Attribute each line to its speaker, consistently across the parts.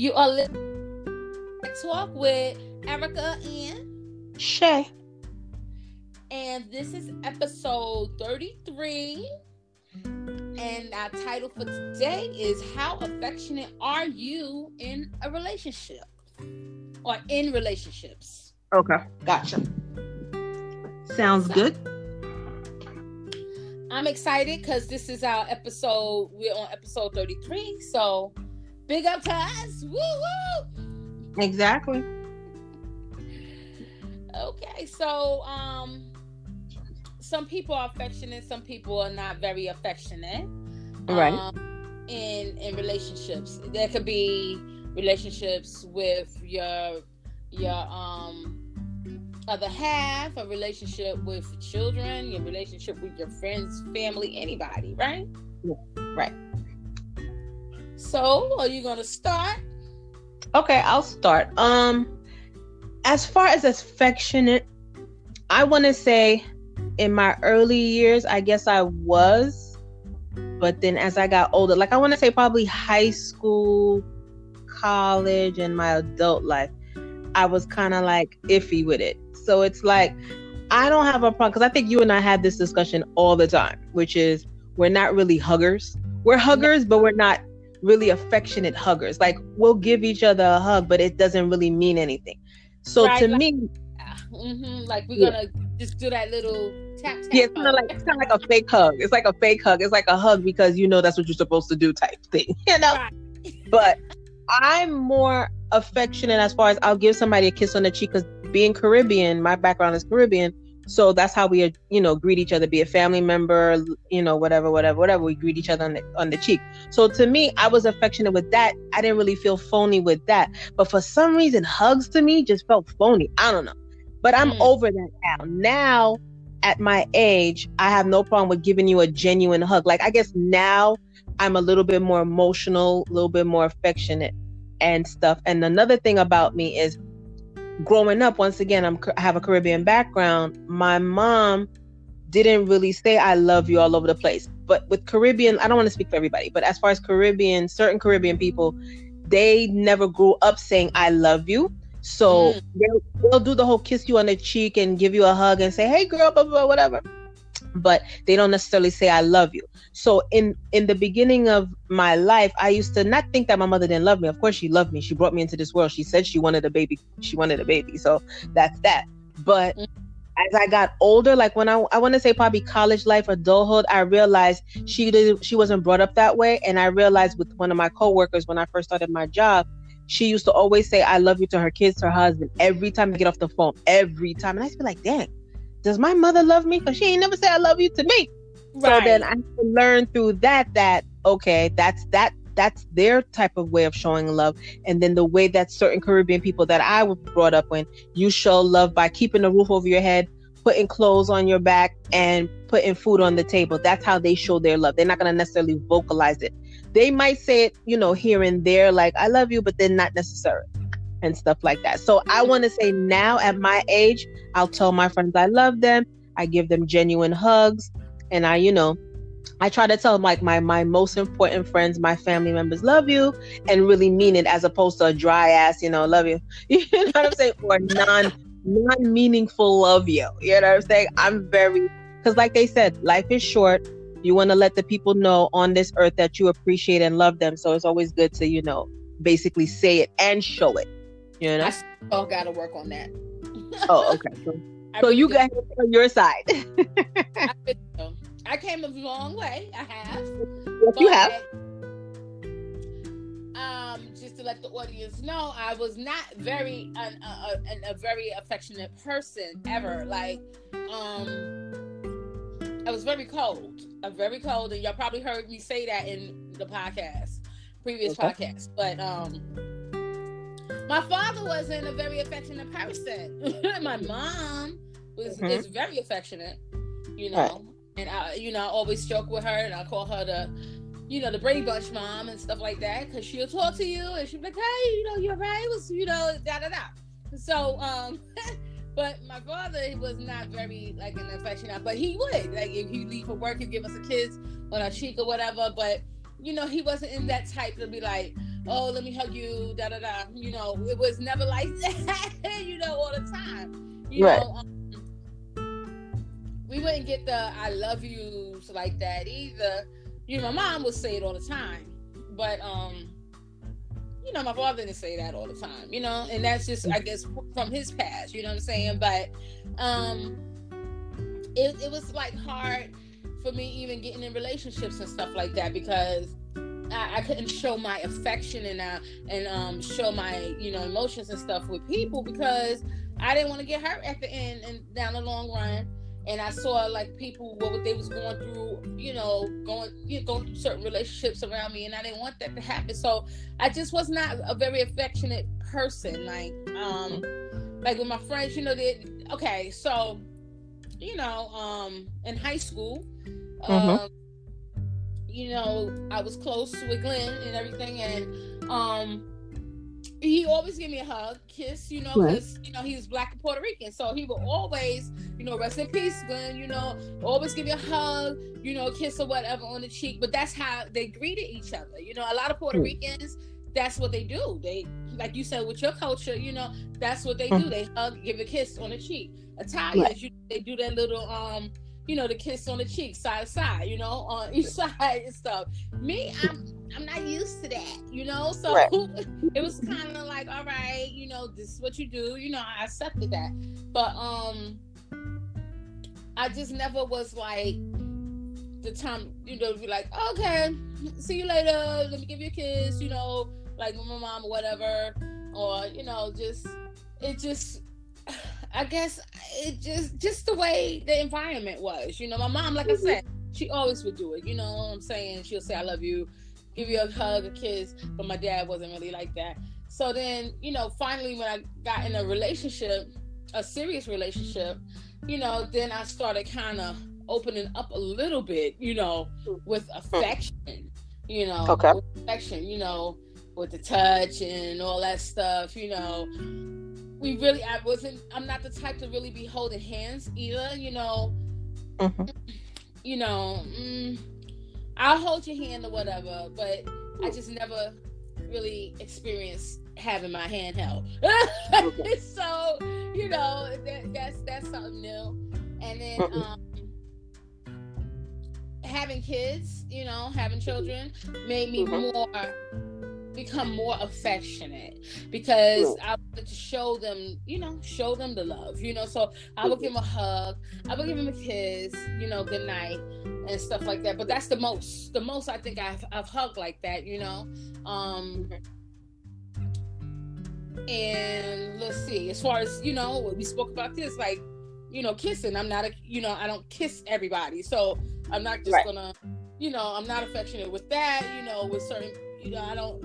Speaker 1: You are listening talk with Erica and
Speaker 2: Shay.
Speaker 1: And this is episode 33. And our title for today is How Affectionate Are You in a Relationship? Or in relationships.
Speaker 2: Okay, gotcha. Sounds so, good.
Speaker 1: I'm excited because this is our episode. We're on episode 33. So big up to us. Woo woo.
Speaker 2: Exactly.
Speaker 1: Okay, so um some people are affectionate, some people are not very affectionate.
Speaker 2: Right.
Speaker 1: Um, in in relationships. There could be relationships with your your um other half, a relationship with children, your relationship with your friends, family, anybody, right?
Speaker 2: Yeah, right.
Speaker 1: So, are you gonna start?
Speaker 2: Okay, I'll start. Um, as far as affectionate, I want to say, in my early years, I guess I was, but then as I got older, like I want to say probably high school, college, and my adult life, I was kind of like iffy with it. So it's like I don't have a problem because I think you and I had this discussion all the time, which is we're not really huggers. We're huggers, but we're not really affectionate huggers. Like we'll give each other a hug, but it doesn't really mean anything. So right, to
Speaker 1: like,
Speaker 2: me,
Speaker 1: mm-hmm, like we're yeah. gonna just do that little tap tap.
Speaker 2: Yeah, it's kind of like it's kind of like a fake hug. It's like a fake hug. It's like a hug because you know that's what you're supposed to do type thing, you know. Right. but I'm more affectionate as far as I'll give somebody a kiss on the cheek because being Caribbean, my background is Caribbean. So that's how we, you know, greet each other, be a family member, you know, whatever, whatever, whatever. We greet each other on the, on the cheek. So to me, I was affectionate with that. I didn't really feel phony with that. But for some reason, hugs to me just felt phony. I don't know. But I'm mm. over that now. Now, at my age, I have no problem with giving you a genuine hug. Like, I guess now I'm a little bit more emotional, a little bit more affectionate and stuff. And another thing about me is growing up, once again, I'm, I have a Caribbean background. My mom didn't really say I love you all over the place. But with Caribbean, I don't want to speak for everybody, but as far as Caribbean, certain Caribbean people, they never grew up saying I love you. So mm. they'll, they'll, do the whole kiss you on the cheek and give you a hug and say, "Hey, girl," blah, blah, blah whatever but they don't necessarily say I love you. So in in the beginning of my life, I used to not think that my mother didn't love me. Of course she loved me. She brought me into this world. She said she wanted a baby. She wanted a baby. So that's that. But mm. as I got older, like when I I want to say probably college life, adulthood, I realized she did she wasn't brought up that way. And I realized with one of my coworkers when I first started my job, she used to always say I love you to her kids, her husband, every time I get off the phone, every time. And I used to be like, dang, does my mother love me? Because she ain't never said I love you to me. Right. So then I learned through that that okay, that's that that's their type of way of showing love. And then the way that certain Caribbean people that I was brought up when you show love by keeping a roof over your head, putting clothes on your back, and putting food on the table. That's how they show their love. They're not gonna necessarily vocalize it. They might say it, you know, here and there, like I love you, but then not necessarily and stuff like that. So I want to say now at my age, I'll tell my friends I love them. I give them genuine hugs. And I, you know, I try to tell them like my my most important friends, my family members, love you, and really mean it, as opposed to a dry ass, you know, love you. You know what I'm saying? Or non non meaningful love you. You know what I'm saying? I'm very because, like they said, life is short. You want to let the people know on this earth that you appreciate and love them. So it's always good to, you know, basically say it and show it. You know, I
Speaker 1: still got to work on that.
Speaker 2: oh, okay. So, so you got on your side.
Speaker 1: I, I, came a long way. I have.
Speaker 2: Yes, you have.
Speaker 1: Um, just to let the audience know, I was not very a, a, a, a very affectionate person ever. Like, um, I was very cold. I'm very cold, and y'all probably heard me say that in the podcast, previous okay. podcast. But um, my father wasn't a very affectionate person. my mom was mm-hmm. is very affectionate, you know. Right. And I, you know, I always joke with her, and I call her the, you know, the Brady Bunch mom and stuff like that, because she'll talk to you and she'll be like, hey, you know, you're right, was, you know, da da da. So, um, but my father was not very like an affectionate, but he would like if he leave for work, he'd give us a kiss on our cheek or whatever. But you know, he wasn't in that type to be like, oh, let me hug you, da da da. You know, it was never like that, you know, all the time. You right. know, um, we wouldn't get the I love yous like that either. You know, my mom would say it all the time, but um, you know, my father didn't say that all the time, you know, and that's just, I guess, from his past, you know what I'm saying? But um, it, it was like hard for me even getting in relationships and stuff like that because I, I couldn't show my affection and uh, and um, show my you know emotions and stuff with people because I didn't want to get hurt at the end and down the long run. And I saw like people what they was going through, you know, going you know, going through certain relationships around me, and I didn't want that to happen. So I just was not a very affectionate person. Like um, like with my friends, you know, they okay, so you know, um, in high school, mm-hmm. You know, I was close with Glenn and everything, and um, he always give me a hug, kiss, you know, because right. you know he was black and Puerto Rican, so he would always, you know, rest in peace, Glenn. You know, always give me a hug, you know, kiss or whatever on the cheek. But that's how they greeted each other. You know, a lot of Puerto mm. Ricans, that's what they do. They, like you said, with your culture, you know, that's what they do. Mm. They hug, give a kiss on the cheek. Italians, right. you, they do that little um you know, the kiss on the cheek, side to side, you know, on each side and stuff. Me, I'm I'm not used to that, you know. So right. it was kind of like, all right, you know, this is what you do, you know. I accepted that, but um, I just never was like the time, you know, be like, okay, see you later. Let me give you a kiss, you know, like with my mom or whatever, or you know, just it just I guess it just just the way the environment was. You know, my mom, like I mm-hmm. said, she always would do it. You know what I'm saying? She'll say, I love you, give you a hug, a kiss. But my dad wasn't really like that. So then, you know, finally when I got in a relationship, a serious relationship, you know, then I started kind of opening up a little bit, you know, with affection, you know, okay. affection, you know, with the touch and all that stuff, you know we really I wasn't I'm not the type to really be holding hands either, you know. Mm-hmm. You know, mm, I'll hold your hand or whatever, but I just never really experienced having my hand held. okay. so, you know, that, that's that's something new. And then mm-hmm. um having kids, you know, having children made me mm-hmm. more become more affectionate because I wanted to show them, you know, show them the love, you know. So I would give him a hug, I would give him a kiss, you know, good night and stuff like that. But that's the most, the most I think I've, I've hugged like that, you know. Um, and let's see, as far as you know, we spoke about this, like, you know, kissing. I'm not a, you know, I don't kiss everybody, so I'm not just right. gonna, you know, I'm not affectionate with that, you know, with certain you know, I don't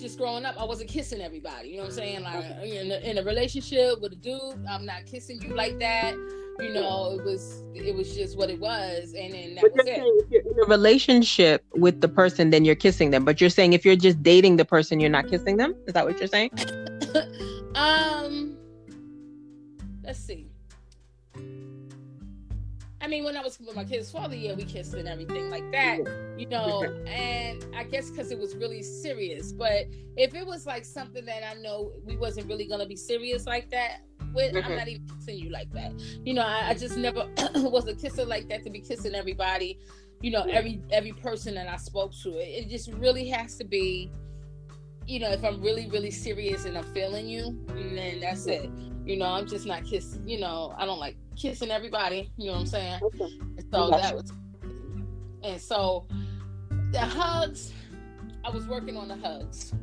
Speaker 1: just growing up, I wasn't kissing everybody. You know what I'm saying? Like in a, in a relationship with a dude, I'm not kissing you like that. You know, it was it was just what it was, and then that but was it.
Speaker 2: If you're in a relationship with the person, then you're kissing them. But you're saying if you're just dating the person, you're not kissing them. Is that what you're saying?
Speaker 1: um, let's see. I mean, when I was with my kid's father, yeah, we kissed and everything like that, you know. And I guess because it was really serious. But if it was like something that I know we wasn't really gonna be serious like that with, mm-hmm. I'm not even kissing you like that. You know, I, I just never was a kisser like that to be kissing everybody. You know, every every person that I spoke to. It, it just really has to be you know, if I'm really, really serious and I'm feeling you, then that's it. You know, I'm just not kissing. You know, I don't like kissing everybody. You know what I'm saying? Okay. So that was, and so the hugs. I was working on the hugs.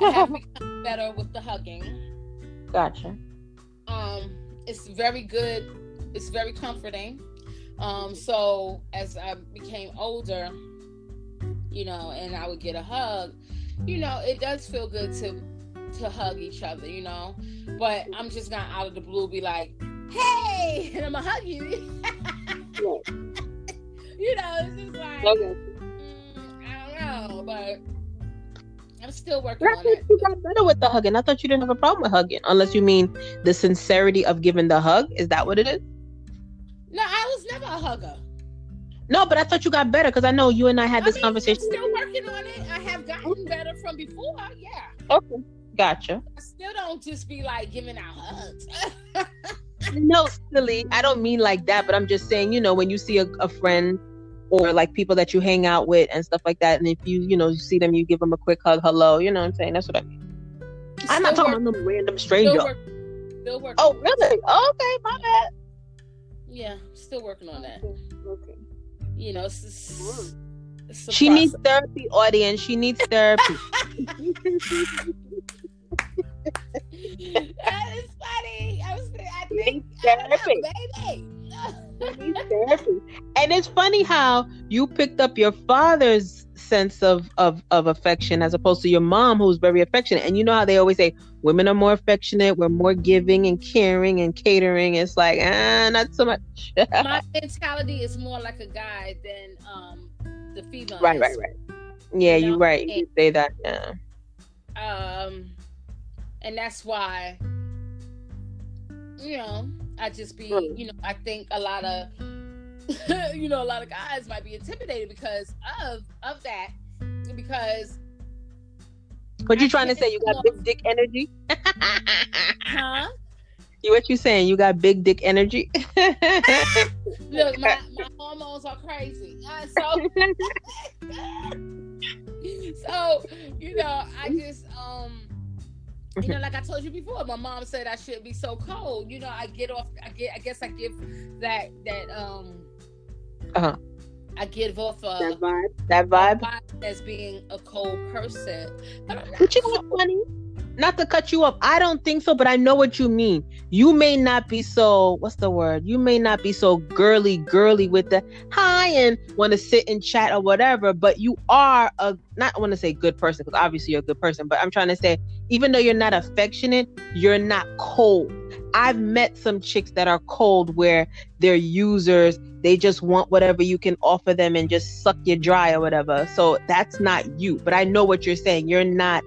Speaker 1: I have become better with the hugging.
Speaker 2: Gotcha.
Speaker 1: Um, it's very good. It's very comforting. Um, so as I became older, you know, and I would get a hug, you know, it does feel good to to hug each other, you know. But I'm just not out of the blue be like, hey, and I'm gonna hug you. you know, it's just like okay. mm, I don't know, but I'm still working on it.
Speaker 2: You got better with the hugging. I thought you didn't have a problem with hugging, unless you mean the sincerity of giving the hug. Is that what it is?
Speaker 1: No, I was never a hugger.
Speaker 2: No, but I thought you got better because I know you and I had this I mean, conversation.
Speaker 1: I'm still working on it. I have gotten better from before. Yeah.
Speaker 2: Okay. Gotcha.
Speaker 1: I still don't just be like giving out hugs.
Speaker 2: no, silly. I don't mean like that, but I'm just saying, you know, when you see a, a friend or like people that you hang out with and stuff like that, and if you, you know, you see them, you give them a quick hug, hello. You know what I'm saying? That's what I mean. Still I'm not talking about no random stranger. Still, work, still working. Oh, really? Oh, okay, my bad.
Speaker 1: Yeah, still working on that. Okay. You know, it's, it's,
Speaker 2: she process. needs therapy, audience. She needs therapy.
Speaker 1: that is funny. I was, I think, therapy. baby.
Speaker 2: Therapy. And it's funny how you picked up your father's sense of, of of affection as opposed to your mom who's very affectionate. And you know how they always say women are more affectionate, we're more giving and caring and catering. It's like, ah, not so much.
Speaker 1: My mentality is more like a guy than um the female.
Speaker 2: Right, right, right. Yeah, you are right. You say that. Yeah.
Speaker 1: Um and that's why you know i just be you know i think a lot of you know a lot of guys might be intimidated because of of that. Because
Speaker 2: what you trying to say you got big dick energy? Huh? You what you saying you got big dick energy?
Speaker 1: Look my, my hormones are crazy. Uh, so so you know i just um you know, like I told you before, my mom said I should be so cold. You know, I get off. I get. I guess I give that that um. Uh huh. I give off a,
Speaker 2: that vibe. That vibe. vibe
Speaker 1: as being a cold person.
Speaker 2: But, but you know what's funny? Not to cut you off, I don't think so, but I know what you mean. You may not be so, what's the word? You may not be so girly, girly with the hi and want to sit and chat or whatever, but you are a, not want to say good person, because obviously you're a good person, but I'm trying to say, even though you're not affectionate, you're not cold. I've met some chicks that are cold where they're users, they just want whatever you can offer them and just suck you dry or whatever. So that's not you. But I know what you're saying. You're not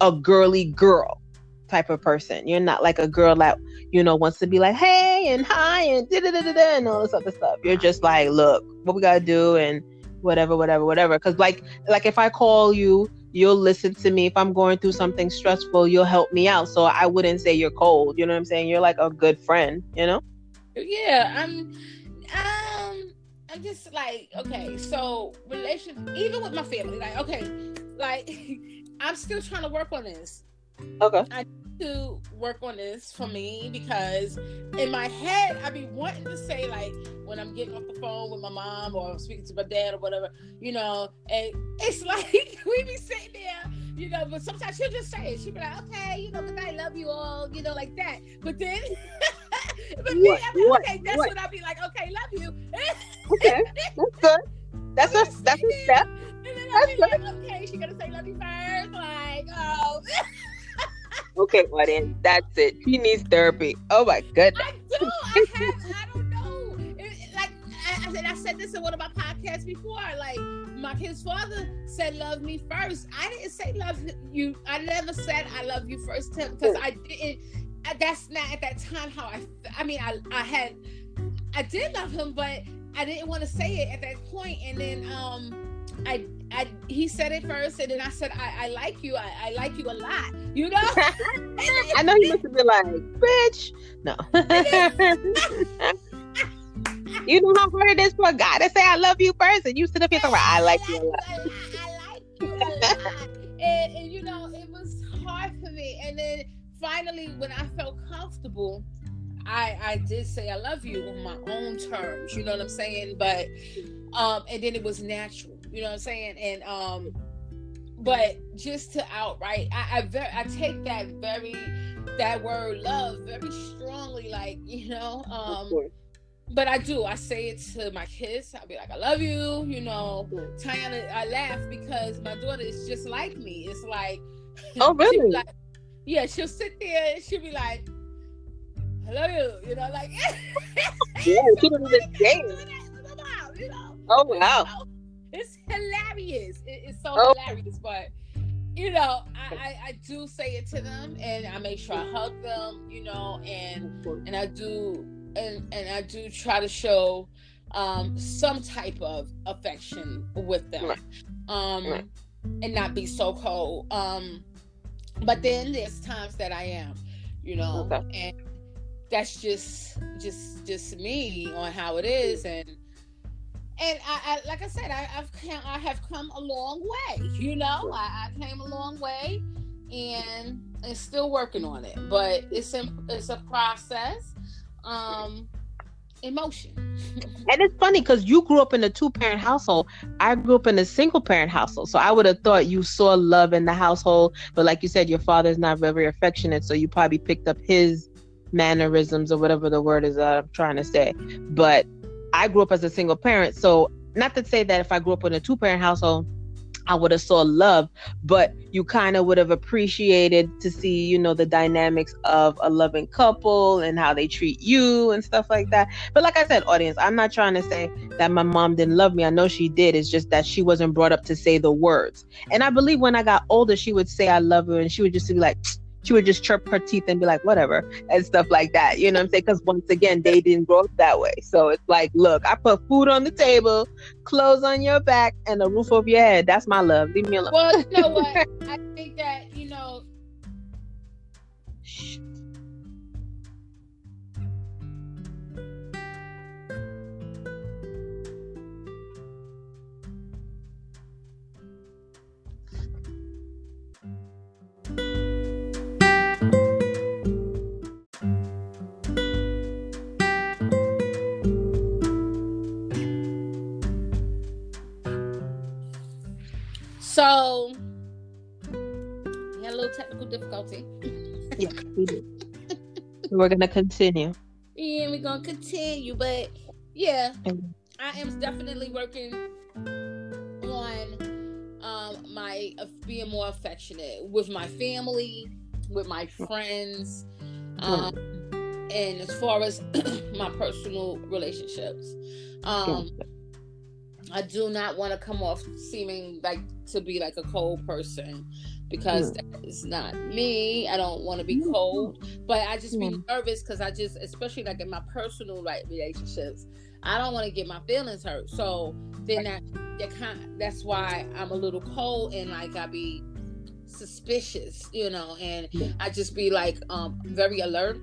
Speaker 2: a girly girl type of person. You're not like a girl that, you know, wants to be like, hey and hi and da da da da and all this other stuff. You're just like, look, what we gotta do and whatever, whatever, whatever. Cause like like if I call you, you'll listen to me. If I'm going through something stressful, you'll help me out. So I wouldn't say you're cold. You know what I'm saying? You're like a good friend, you know?
Speaker 1: Yeah, I'm um I'm just like, okay, so relation even with my family, like, okay, like I'm still trying to work on this.
Speaker 2: Okay.
Speaker 1: I need to work on this for me because in my head I be wanting to say like when I'm getting off the phone with my mom or I'm speaking to my dad or whatever, you know, and it's like we be sitting there, you know, but sometimes she'll just say it. She'll be like, okay, you know, good night, love you all, you know, like that. But then but me, I'm like, what, okay, that's what? when I be like, okay, love you.
Speaker 2: okay, that's good. That's a that's a step.
Speaker 1: And then I'll be like, okay, she gonna say love you first, like, oh.
Speaker 2: okay, well then, that's it. She needs therapy. Oh my goodness.
Speaker 1: I do. I have. I don't know. It, like I, I said, I said this in one of my podcasts before. Like my kid's father said, "Love me first. I didn't say love you. I never said I love you first because I didn't. That's not at that time how I. I mean, I I had. I did love him, but I didn't want to say it at that point, and then um I, I, he said it first, and then I said, I, I like you. I, I like you a lot. You know.
Speaker 2: I know he must have been like, bitch. No. you know how hard it is for a guy to say I love you first, and you sit up here and I like you a lot. I, like you a
Speaker 1: lot. and, and you know, it was hard for me. And then finally, when I felt comfortable, I I did say I love you on my own terms. You know what I'm saying? But um, and then it was natural. You know what I'm saying? And um, but just to outright, I I, very, I take that very that word love very strongly, like you know. Um, but I do. I say it to my kids. I'll be like, I love you. You know, Tiana, I laugh because my daughter is just like me. It's like,
Speaker 2: oh really?
Speaker 1: Like, yeah, she'll sit there and she'll be like, I love you. You know, like
Speaker 2: yeah, she doesn't even say Oh wow.
Speaker 1: It's hilarious. It, it's so oh. hilarious, but you know, I, I, I, do say it to them, and I make sure I hug them, you know, and and I do and and I do try to show um, some type of affection with them, um, right. and not be so cold. Um, but then there's times that I am, you know, okay. and that's just just just me on how it is, and and I, I like I said, I, have I have come a long way. You know, I, I came a long way, and and still working on it. But it's a, it's a process. Um, emotion.
Speaker 2: and it's funny because you grew up in a two parent household. I grew up in a single parent household. So I would have thought you saw love in the household. But like you said, your father's not very affectionate. So you probably picked up his mannerisms or whatever the word is that I'm trying to say. But I grew up as a single parent. So not to say that if I grew up in a two parent household, I would have saw love, but you kind of would have appreciated to see, you know, the dynamics of a loving couple and how they treat you and stuff like that. But like I said, audience, I'm not trying to say that my mom didn't love me. I know she did. It's just that she wasn't brought up to say the words. And I believe when I got older, she would say I love her and she would just be like, she would just chirp her teeth and be like, whatever, and stuff like that. You know what I'm saying? Because once again, they didn't grow up that way. So it's like, look, I put food on the table, clothes on your back, and a roof over your head. That's my love. Leave me alone.
Speaker 1: Well, you know what? I think that, So we had a little technical difficulty.
Speaker 2: yeah, we did. we're gonna continue.
Speaker 1: Yeah, we're gonna continue, but yeah, I am definitely working on um, my uh, being more affectionate with my family, with my friends, um, and as far as my personal relationships. Um, I do not want to come off seeming like to be like a cold person because mm. that is not me. I don't want to be mm-hmm. cold, but I just be nervous because I just, especially like in my personal like relationships, I don't want to get my feelings hurt. So then that that kind that's why I'm a little cold and like I be suspicious, you know, and I just be like um very alert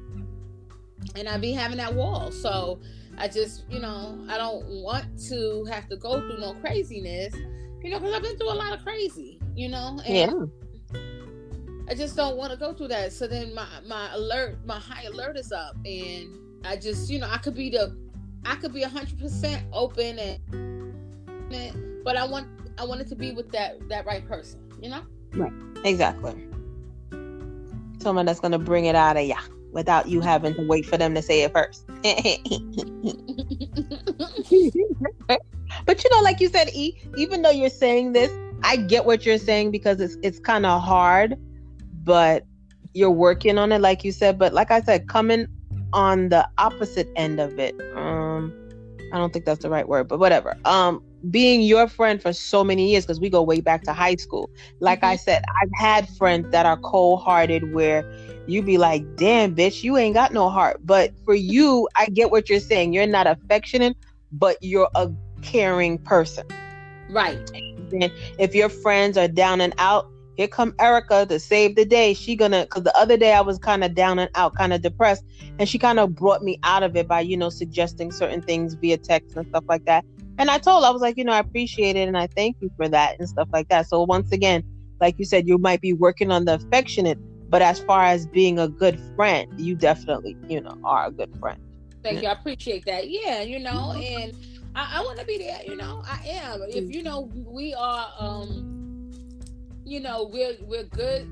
Speaker 1: and I be having that wall. So I just, you know, I don't want to have to go through no craziness you know, because I've been through a lot of crazy, you know, and yeah. I just don't want to go through that. So then my my alert, my high alert is up, and I just, you know, I could be the, I could be hundred percent open and, but I want I wanted to be with that that right person, you know.
Speaker 2: Right. Exactly. Someone that's gonna bring it out of ya without you having to wait for them to say it first. But you know, like you said, E, even though you're saying this, I get what you're saying because it's it's kind of hard, but you're working on it, like you said. But like I said, coming on the opposite end of it, um, I don't think that's the right word, but whatever. Um, being your friend for so many years because we go way back to high school. Like mm-hmm. I said, I've had friends that are cold hearted where you be like, damn, bitch, you ain't got no heart. But for you, I get what you're saying. You're not affectionate, but you're a caring person.
Speaker 1: Right.
Speaker 2: And if your friends are down and out, here come Erica to save the day. She gonna because the other day I was kind of down and out, kind of depressed, and she kind of brought me out of it by you know suggesting certain things via text and stuff like that. And I told I was like, you know, I appreciate it and I thank you for that and stuff like that. So once again, like you said, you might be working on the affectionate, but as far as being a good friend, you definitely, you know, are a good friend.
Speaker 1: Thank you. I appreciate that. Yeah, you know, and I, I want to be there. You know, I am. If you know, we are. um You know, we're we're good.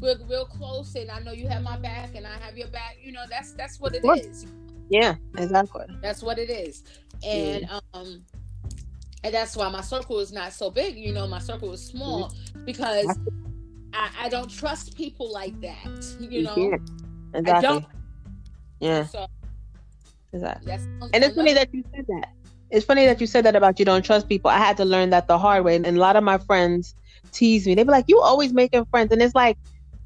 Speaker 1: We're real close, and I know you have my back, and I have your back. You know, that's that's what it is.
Speaker 2: Yeah, exactly.
Speaker 1: That's what it is, and yeah. um, and that's why my circle is not so big. You know, my circle is small because I, I don't trust people like that. You know, yeah,
Speaker 2: exactly. I don't. Yeah. So, exactly. And it's funny that you said that it's funny that you said that about you don't trust people. I had to learn that the hard way. And a lot of my friends tease me. They be like, You always making friends. And it's like,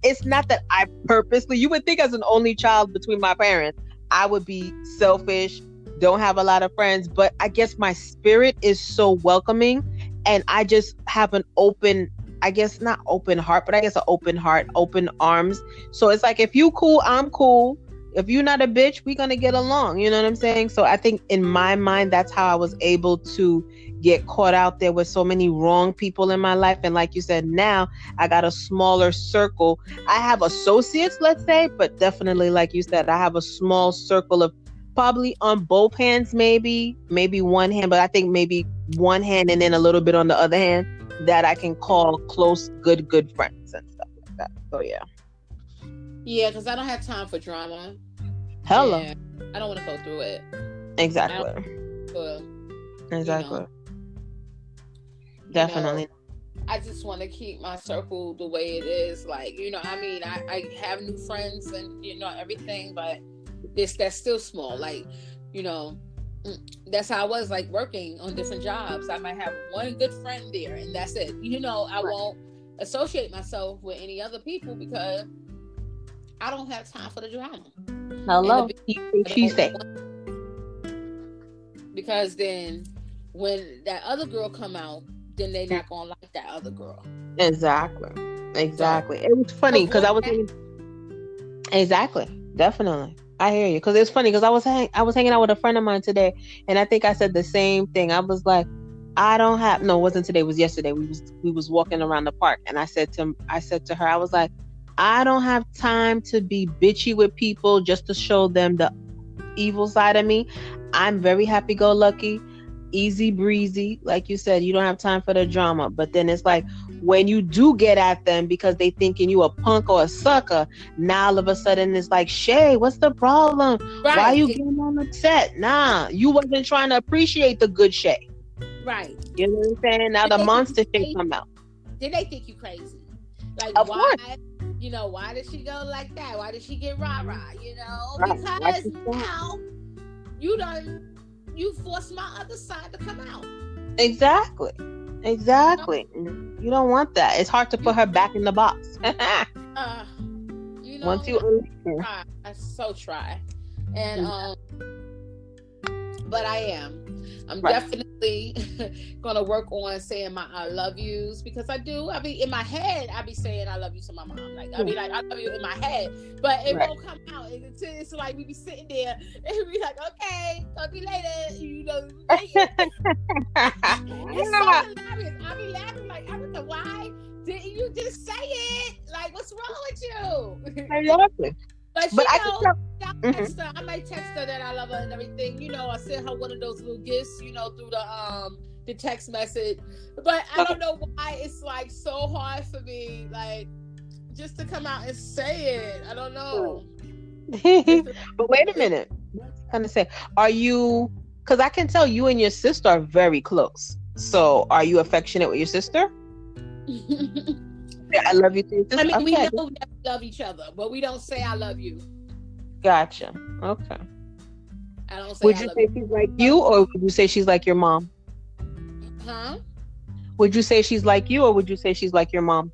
Speaker 2: it's not that I purposely, you would think as an only child between my parents, I would be selfish, don't have a lot of friends, but I guess my spirit is so welcoming and I just have an open I guess not open heart, but I guess an open heart, open arms. So it's like if you cool, I'm cool. If you're not a bitch, we gonna get along. You know what I'm saying? So I think in my mind, that's how I was able to get caught out there with so many wrong people in my life. And like you said, now I got a smaller circle. I have associates, let's say, but definitely, like you said, I have a small circle of probably on both hands, maybe, maybe one hand, but I think maybe one hand and then a little bit on the other hand that I can call close, good, good friends and stuff like that. So yeah.
Speaker 1: Yeah, because I don't have time for drama.
Speaker 2: Hello. Yeah,
Speaker 1: I don't want to go through it.
Speaker 2: Exactly. exactly. You know, Definitely. You know,
Speaker 1: I just want to keep my circle the way it is. Like, you know, I mean, I, I have new friends and, you know, everything, but this that's still small. Like, you know, that's how I was like working on different jobs. I might have one good friend there and that's it. You know, I won't associate myself with any other people because I don't have time for the drama.
Speaker 2: Hello, she said.
Speaker 1: Because then when that other girl come out, then they not gonna like that other girl.
Speaker 2: Exactly. Exactly. So, it was funny because I was thinking, exactly, definitely. I hear you because it's funny because I was hang- I was hanging out with a friend of mine today, and I think I said the same thing. I was like, I don't have no, it wasn't today, it was yesterday. We was we was walking around the park, and I said to I said to her, I was like, I don't have time to be bitchy with people just to show them the evil side of me. I'm very happy go lucky easy breezy like you said you don't have time for the drama but then it's like when you do get at them because they thinking you a punk or a sucker now all of a sudden it's like shay what's the problem? Right. why are you getting on upset nah you wasn't trying to appreciate the good shay.
Speaker 1: Right.
Speaker 2: You know what i'm saying? Now did the monster shay come out.
Speaker 1: Did they think you crazy? Like of why course. you know why did she go like that? Why did she get rah-rah you know? Right. because now you don't you force my other side to come out.
Speaker 2: Exactly. Exactly. You, don't want that. It's hard to put her back in the box. uh, you know, Once you
Speaker 1: try, I so try. And um but I am. I'm right. definitely gonna work on saying my I love yous because I do. I be in my head, I be saying I love you to my mom. Like I be like I love you in my head, but it right. won't come out. It's, it's like we be sitting there and we be like, okay, talk to you later. You know, it's so hilarious. I be laughing like I know why didn't you just say it? Like, what's wrong with you?
Speaker 2: Exactly.
Speaker 1: But, but I know, can tell. Mm-hmm. Her, I might text her that I love her and everything. You know, I sent her one of those little gifts, you know, through the um the text message. But I don't know why it's like so hard for me, like just to come out and say it. I don't know.
Speaker 2: but wait a minute. What kind of say, are you? Because I can tell you and your sister are very close. So, are you affectionate with your sister? yeah, I love you too.
Speaker 1: I mean, okay. we know we love each other, but we don't say I love you.
Speaker 2: Gotcha. Okay.
Speaker 1: I don't say.
Speaker 2: Would you say she's like you, or would you say she's like your mom?
Speaker 1: Huh?
Speaker 2: Would you say she's like you, or would you say she's like your mom?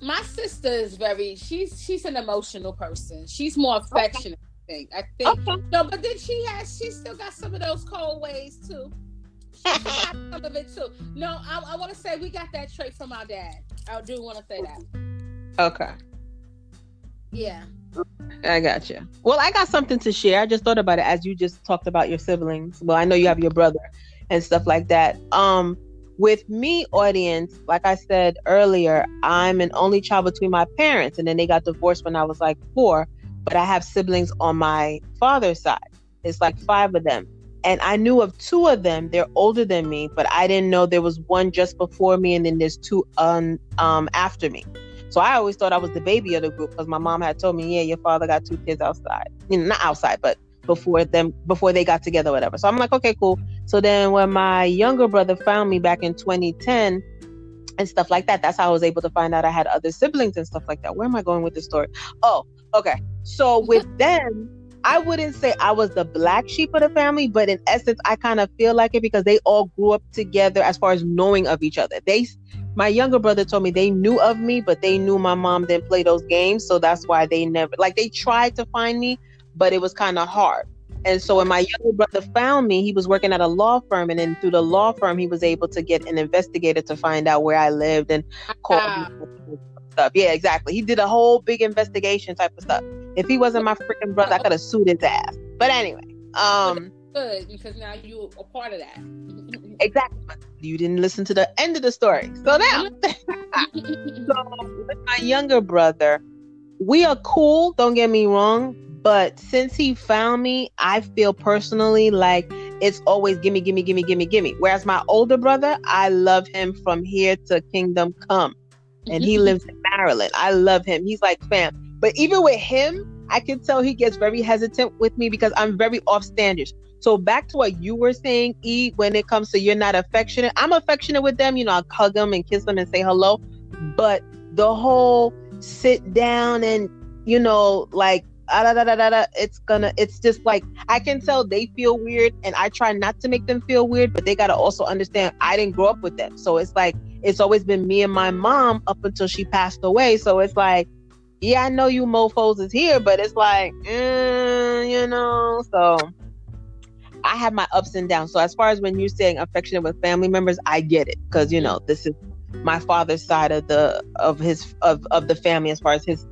Speaker 1: My sister is very. She's she's an emotional person. She's more affectionate. Okay. I think. I think. Okay. No, but then she has. She still got some of those cold ways too some of it too. No, I, I want to say we got that trait from our dad. I do want to say that.
Speaker 2: Okay.
Speaker 1: Yeah.
Speaker 2: I got you. Well, I got something to share. I just thought about it as you just talked about your siblings. Well, I know you have your brother and stuff like that. Um, with me, audience, like I said earlier, I'm an only child between my parents, and then they got divorced when I was like four. But I have siblings on my father's side. It's like five of them and I knew of two of them. They're older than me, but I didn't know there was one just before me, and then there's two um, um after me. So I always thought I was the baby of the group because my mom had told me, "Yeah, your father got two kids outside. You know, not outside, but before them, before they got together, whatever." So I'm like, "Okay, cool." So then when my younger brother found me back in 2010 and stuff like that, that's how I was able to find out I had other siblings and stuff like that. Where am I going with this story? Oh, okay. So with them I wouldn't say I was the black sheep of the family, but in essence, I kind of feel like it because they all grew up together as far as knowing of each other. They, my younger brother told me they knew of me, but they knew my mom didn't play those games, so that's why they never like they tried to find me, but it was kind of hard. And so when my younger brother found me, he was working at a law firm, and then through the law firm, he was able to get an investigator to find out where I lived and call uh, stuff. Yeah, exactly. He did a whole big investigation type of stuff. If he wasn't my freaking brother, I could have sued his ass. But anyway, um,
Speaker 1: good because now you're a part of that.
Speaker 2: exactly. You didn't listen to the end of the story. So now, so with my younger brother, we are cool. Don't get me wrong but since he found me, I feel personally like it's always gimme, gimme, gimme, gimme, gimme. Whereas my older brother, I love him from here to kingdom come. And he lives in Maryland. I love him. He's like fam. But even with him, I can tell he gets very hesitant with me because I'm very off standards. So back to what you were saying, E, when it comes to you're not affectionate, I'm affectionate with them. You know, I hug them and kiss them and say hello. But the whole sit down and, you know, like Ah, da, da, da, da, it's gonna it's just like i can tell they feel weird and i try not to make them feel weird but they gotta also understand i didn't grow up with them so it's like it's always been me and my mom up until she passed away so it's like yeah i know you mofos is here but it's like mm, you know so i have my ups and downs so as far as when you're saying affectionate with family members i get it because you know this is my father's side of the of his of, of the family as far as his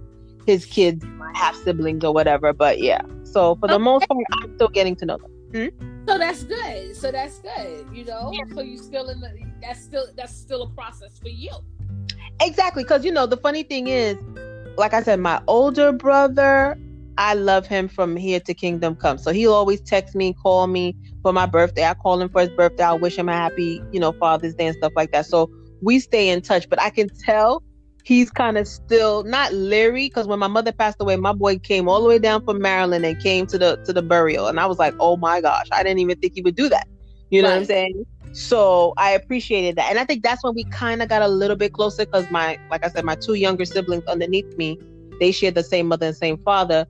Speaker 2: his kids half siblings or whatever. But yeah, so for the okay. most part, I'm still getting to know them.
Speaker 1: Hmm? So that's good. So that's good. You know, yeah. so you still in the that's still that's still a process for you.
Speaker 2: Exactly, because you know the funny thing is, like I said, my older brother, I love him from here to kingdom come. So he'll always text me, call me for my birthday. I call him for his birthday. I wish him a happy, you know, Father's Day and stuff like that. So we stay in touch. But I can tell he's kind of still not leery because when my mother passed away, my boy came all the way down from Maryland and came to the to the burial, and I was like, oh my gosh, I didn't even think he would do that. You know right. what I'm saying? So I appreciated that, and I think that's when we kind of got a little bit closer because my, like I said, my two younger siblings underneath me, they shared the same mother and same father.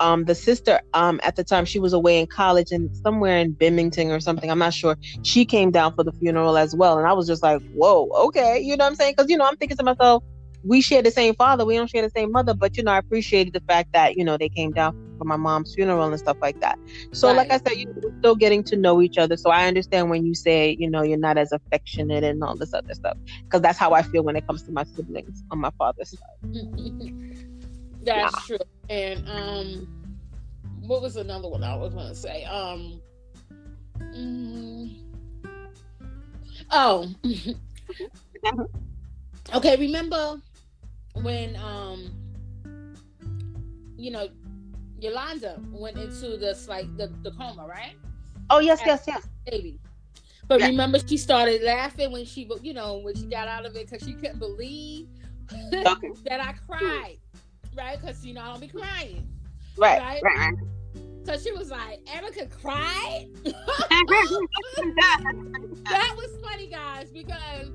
Speaker 2: Um, the sister, um, at the time she was away in college and somewhere in Binghamton or something, I'm not sure. She came down for the funeral as well, and I was just like, "Whoa, okay," you know what I'm saying? Because you know, I'm thinking to myself, we share the same father, we don't share the same mother, but you know, I appreciated the fact that you know they came down for my mom's funeral and stuff like that. So, right. like I said, you are still getting to know each other. So I understand when you say you know you're not as affectionate and all this other stuff, because that's how I feel when it comes to my siblings on my father's side.
Speaker 1: that's yeah. true. And um, what was another one I was going to say? Um, mm, oh. okay, remember when um you know Yolanda went into this like the, the coma, right?
Speaker 2: Oh yes, yes, yes.
Speaker 1: Baby. But yeah. remember, she started laughing when she, you know, when she got out of it because she couldn't believe okay. that I cried, right? Because you know I don't be crying,
Speaker 2: right? Right. right.
Speaker 1: So she was like, Erica cried. that was funny, guys, because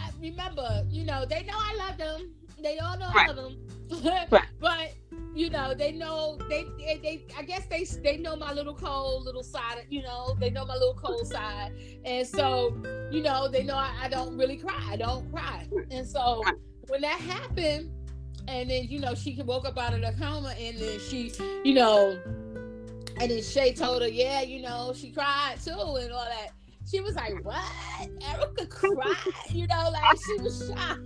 Speaker 1: uh, remember, you know, they know I love them. They all know right. I love them. right. But you know, they know they, they, they I guess they they know my little cold little side. You know, they know my little cold side, and so you know they know I, I don't really cry. I don't cry, and so when that happened, and then you know she woke up out of the coma, and then she, you know, and then Shay told her, yeah, you know, she cried too, and all that she was like, "What?" Erica cried. You know, like she was shocked.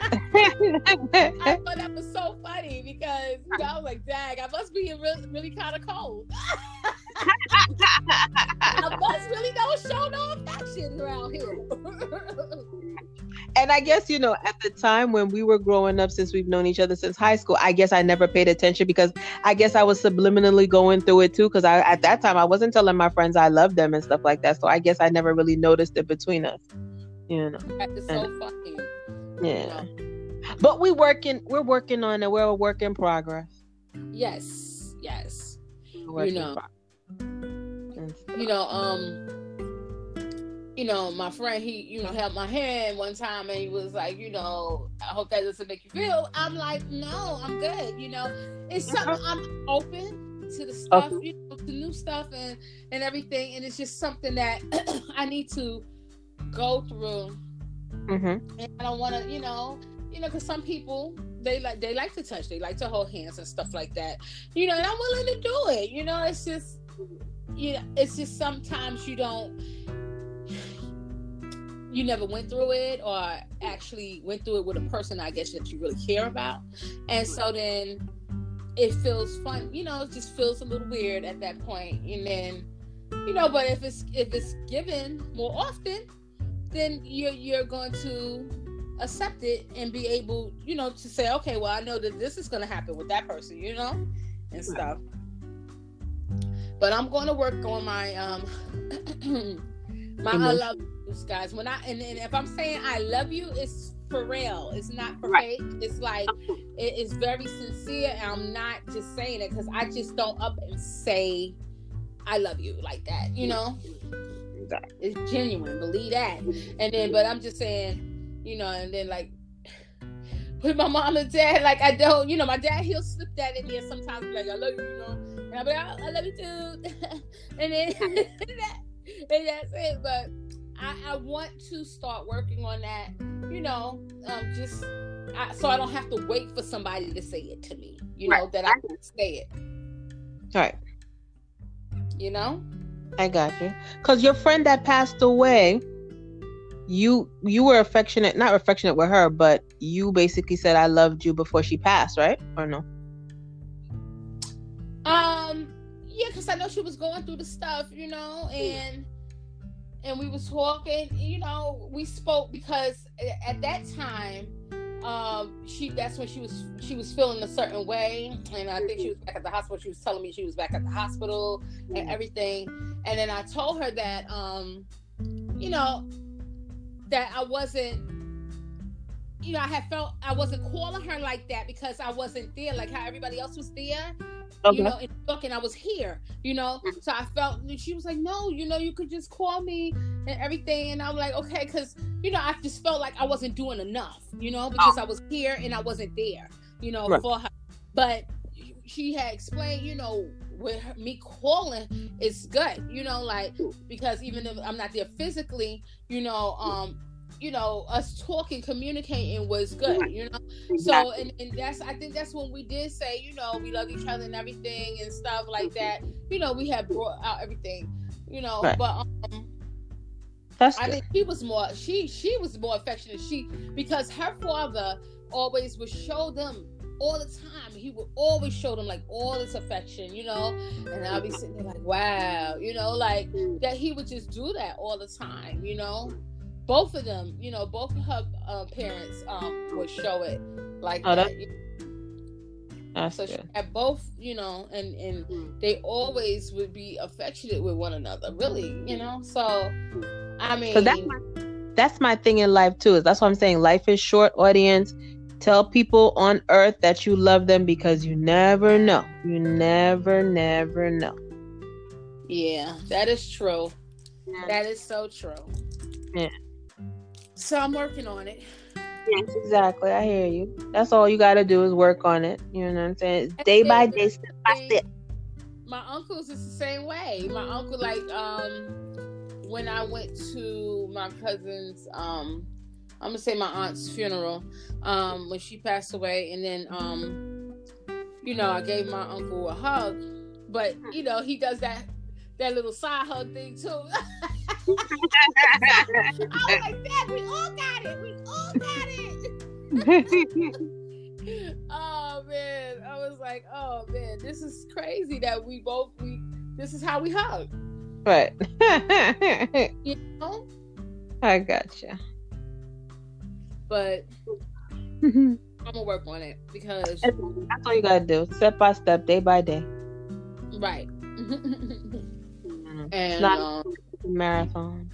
Speaker 1: I thought that was so funny because you know, I was like, "Dang, I must be really, really kind of cold." I must really don't show no affection around here.
Speaker 2: and I guess you know at the time when we were growing up, since we've known each other since high school, I guess I never paid attention because I guess I was subliminally going through it too. Because I at that time I wasn't telling my friends I loved them and stuff like that. So I guess I never really noticed it between us. You know,
Speaker 1: it's so and, funny.
Speaker 2: Yeah, you know? but we working. We're working on it. We're a work in progress.
Speaker 1: Yes, yes. You know, you know, um you know, my friend, he, you know, held my hand one time and he was like, you know, I hope that doesn't make you feel. I'm like, no, I'm good. You know, it's something uh-huh. I'm open to the stuff, you know, to new stuff and, and everything. And it's just something that I need to go through. Mm-hmm. And I don't want to, you know, you know, because some people they like they like to touch, they like to hold hands and stuff like that. You know, and I'm willing to do it. You know, it's just you know, it's just sometimes you don't you never went through it or actually went through it with a person I guess that you really care about. And so then it feels fun, you know, it just feels a little weird at that point. And then, you know, but if it's if it's given more often, then you're you're going to accept it and be able, you know, to say, okay, well, I know that this is going to happen with that person, you know, and stuff. But I'm going to work on my um my I love yous, guys. When I and, and if I'm saying I love you, it's for real. It's not for right. fake. It's like it is very sincere, and I'm not just saying it because I just don't up and say I love you like that. You know, it's genuine. Believe that. And then, but I'm just saying, you know, and then like with my mom and dad, like I don't, you know, my dad he'll slip that in there sometimes, like I love you, you know, and I'll be like, I love you too, and then and that's it. But I, I want to start working on that, you know, um, just I, so I don't have to wait for somebody to say it to me, you right. know, that I can say it.
Speaker 2: Right.
Speaker 1: You know?
Speaker 2: I got you. Because your friend that passed away, you you were affectionate, not affectionate with her, but you basically said I loved you before she passed, right? Or no?
Speaker 1: Yeah, because I know she was going through the stuff, you know, and and we was talking you know we spoke because at that time um she that's when she was she was feeling a certain way and i think she was back at the hospital she was telling me she was back at the hospital and everything and then i told her that um you know that i wasn't you know i had felt i wasn't calling her like that because i wasn't there like how everybody else was there okay. you know, in New York, and I was here, you know. So I felt she was like, "No, you know, you could just call me and everything." And I'm like, "Okay," because you know, I just felt like I wasn't doing enough, you know, because oh. I was here and I wasn't there, you know, right. for her. But she had explained, you know, with her, me calling is good, you know, like because even if I'm not there physically, you know, um, you know us talking communicating was good you know? So and, and that's i think that's when we did say you know we love each other and everything and stuff like that. You know we had brought out everything you know right. but um that's I think she was more she she was more affectionate. She because her father always would show them all the time. He would always show them like all this affection, you know. And I'll be sitting there like, wow, you know, like that he would just do that all the time, you know both of them, you know, both of her uh, parents um, would show it like oh, that. That's so good. she had both, you know, and and they always would be affectionate with one another, really, you know. So, I mean,
Speaker 2: so that's my, that's my thing in life too. Is that's what I'm saying. Life is short. Audience, tell people on Earth that you love them because you never know. You never, never know.
Speaker 1: Yeah, that is true. That is so true. Yeah. So I'm working on it.
Speaker 2: Yes, exactly. I hear you. That's all you got to do is work on it. You know what I'm saying? day by day, step by step.
Speaker 1: My uncle's is the same way. My uncle, like, um, when I went to my cousin's, um, I'm gonna say my aunt's funeral, um, when she passed away, and then, um, you know, I gave my uncle a hug, but you know, he does that that little side hug thing too. I was like, Dad, we all got it. We all got it. oh man. I was like, oh man, this is crazy that we both we this is how we hug.
Speaker 2: Right.
Speaker 1: you know?
Speaker 2: I gotcha.
Speaker 1: But I'm gonna work on it because
Speaker 2: that's all you gotta do. Step by step, day by day.
Speaker 1: Right.
Speaker 2: mm-hmm. And not, um, marathon.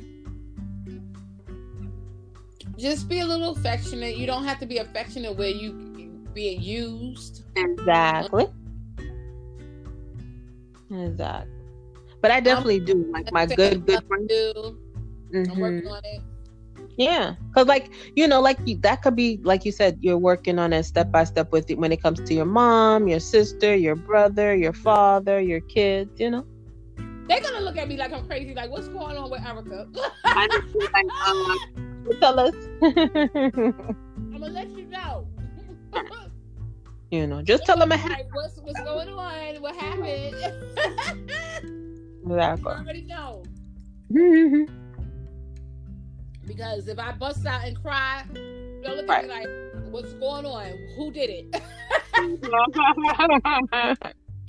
Speaker 1: Just be a little affectionate. You don't have to be affectionate where you being used.
Speaker 2: Exactly. Exactly. But I definitely I'm, do. Like my good good friend. Mm-hmm. I'm working on it. Yeah, because like you know, like that could be like you said, you're working on it step by step with it when it comes to your mom, your sister, your brother, your father, your kids. You know.
Speaker 1: They're gonna look at me like I'm crazy. Like, what's going on with Erica? I just like,
Speaker 2: uh, tell us.
Speaker 1: I'm gonna let you know.
Speaker 2: You know, just tell them
Speaker 1: like, what's what's going on, what happened.
Speaker 2: exactly.
Speaker 1: I already know. because if I bust out and cry, they'll look right. at me like, "What's going on? Who did it?"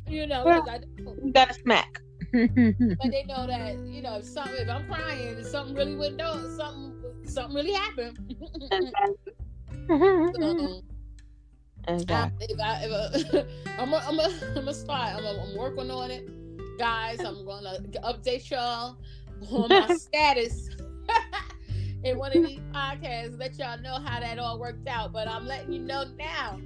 Speaker 1: you know, I,
Speaker 2: you got a smack.
Speaker 1: but they know that you know if something if I'm crying, if something really went down, something something really happened. so, Exactly. If I, if I, I'm, a, I'm, a, I'm gonna start. I'm, a, I'm working on it, guys. I'm gonna update y'all on my status in one of these podcasts. Let y'all know how that all worked out. But I'm letting you know now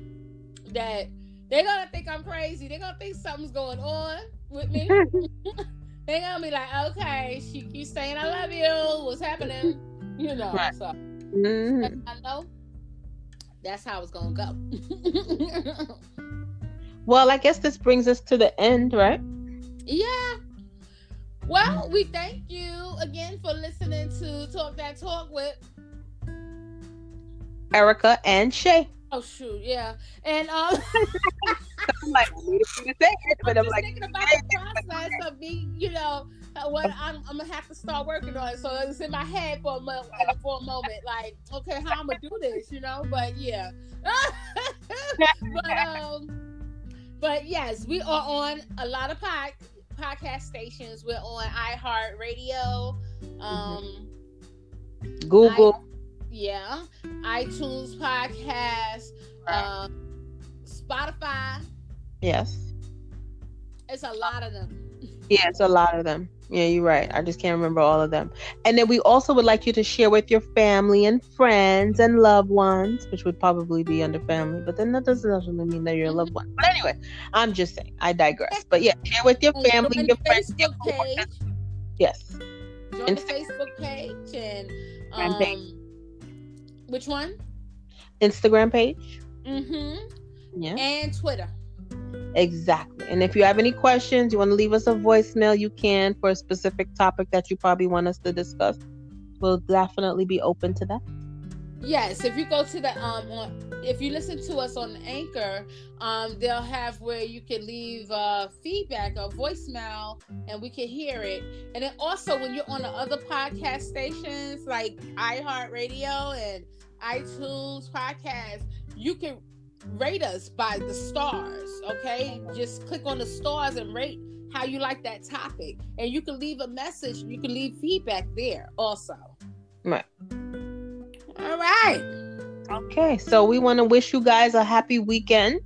Speaker 1: that they're gonna think I'm crazy. They're gonna think something's going on with me. they're gonna be like, okay, she keeps saying I love you. What's happening? You know. Right. So mm-hmm. I know that's how it's gonna go.
Speaker 2: well, I guess this brings us to the end, right?
Speaker 1: Yeah. Well, we thank you again for listening to Talk That Talk with
Speaker 2: Erica and Shay.
Speaker 1: Oh shoot, yeah. And um I'm like, but I'm, I'm like thinking about the process of being, you know, uh, what I'm, I'm, gonna have to start working on it. So it's in my head for a moment, for a moment, like, okay, how I'm gonna do this, you know? But yeah, but um, but yes, we are on a lot of pod, podcast stations. We're on iHeartRadio, um,
Speaker 2: Google, I,
Speaker 1: yeah, iTunes podcast, um, Spotify.
Speaker 2: Yes,
Speaker 1: it's a lot of them.
Speaker 2: Yeah, it's a lot of them. Yeah, you're right. I just can't remember all of them. And then we also would like you to share with your family and friends and loved ones, which would probably be under family, but then that doesn't necessarily mean that you're a loved one. But anyway, I'm just saying, I digress. But yeah, share with your family, your friends, your page. Yes.
Speaker 1: Join the Facebook page and um. Which one?
Speaker 2: Instagram page.
Speaker 1: Mm-hmm. Yeah. And Twitter.
Speaker 2: Exactly. And if you have any questions, you want to leave us a voicemail, you can for a specific topic that you probably want us to discuss. We'll definitely be open to that.
Speaker 1: Yes, if you go to the um on, if you listen to us on Anchor, um they'll have where you can leave uh feedback or voicemail and we can hear it. And then also when you're on the other podcast stations like iHeartRadio and iTunes podcast, you can rate us by the stars, okay? Just click on the stars and rate how you like that topic. And you can leave a message, you can leave feedback there also.
Speaker 2: Right.
Speaker 1: All right.
Speaker 2: Okay, so we want to wish you guys a happy weekend.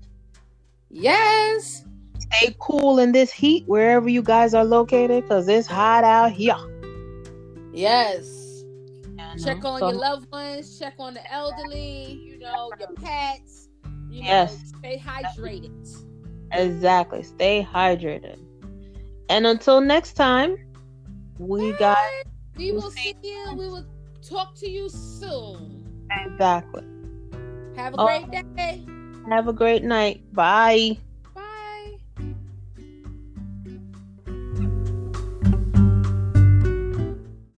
Speaker 1: Yes.
Speaker 2: Stay cool in this heat wherever you guys are located because it's hot out here.
Speaker 1: Yes. Check on so, your loved ones, check on the elderly, you know, your pets you yes. Know, stay hydrated.
Speaker 2: Exactly. Stay hydrated. And until next time, we got.
Speaker 1: We will see you. We will talk to you soon.
Speaker 2: Exactly.
Speaker 1: Have a great day.
Speaker 2: Have a great night. Bye.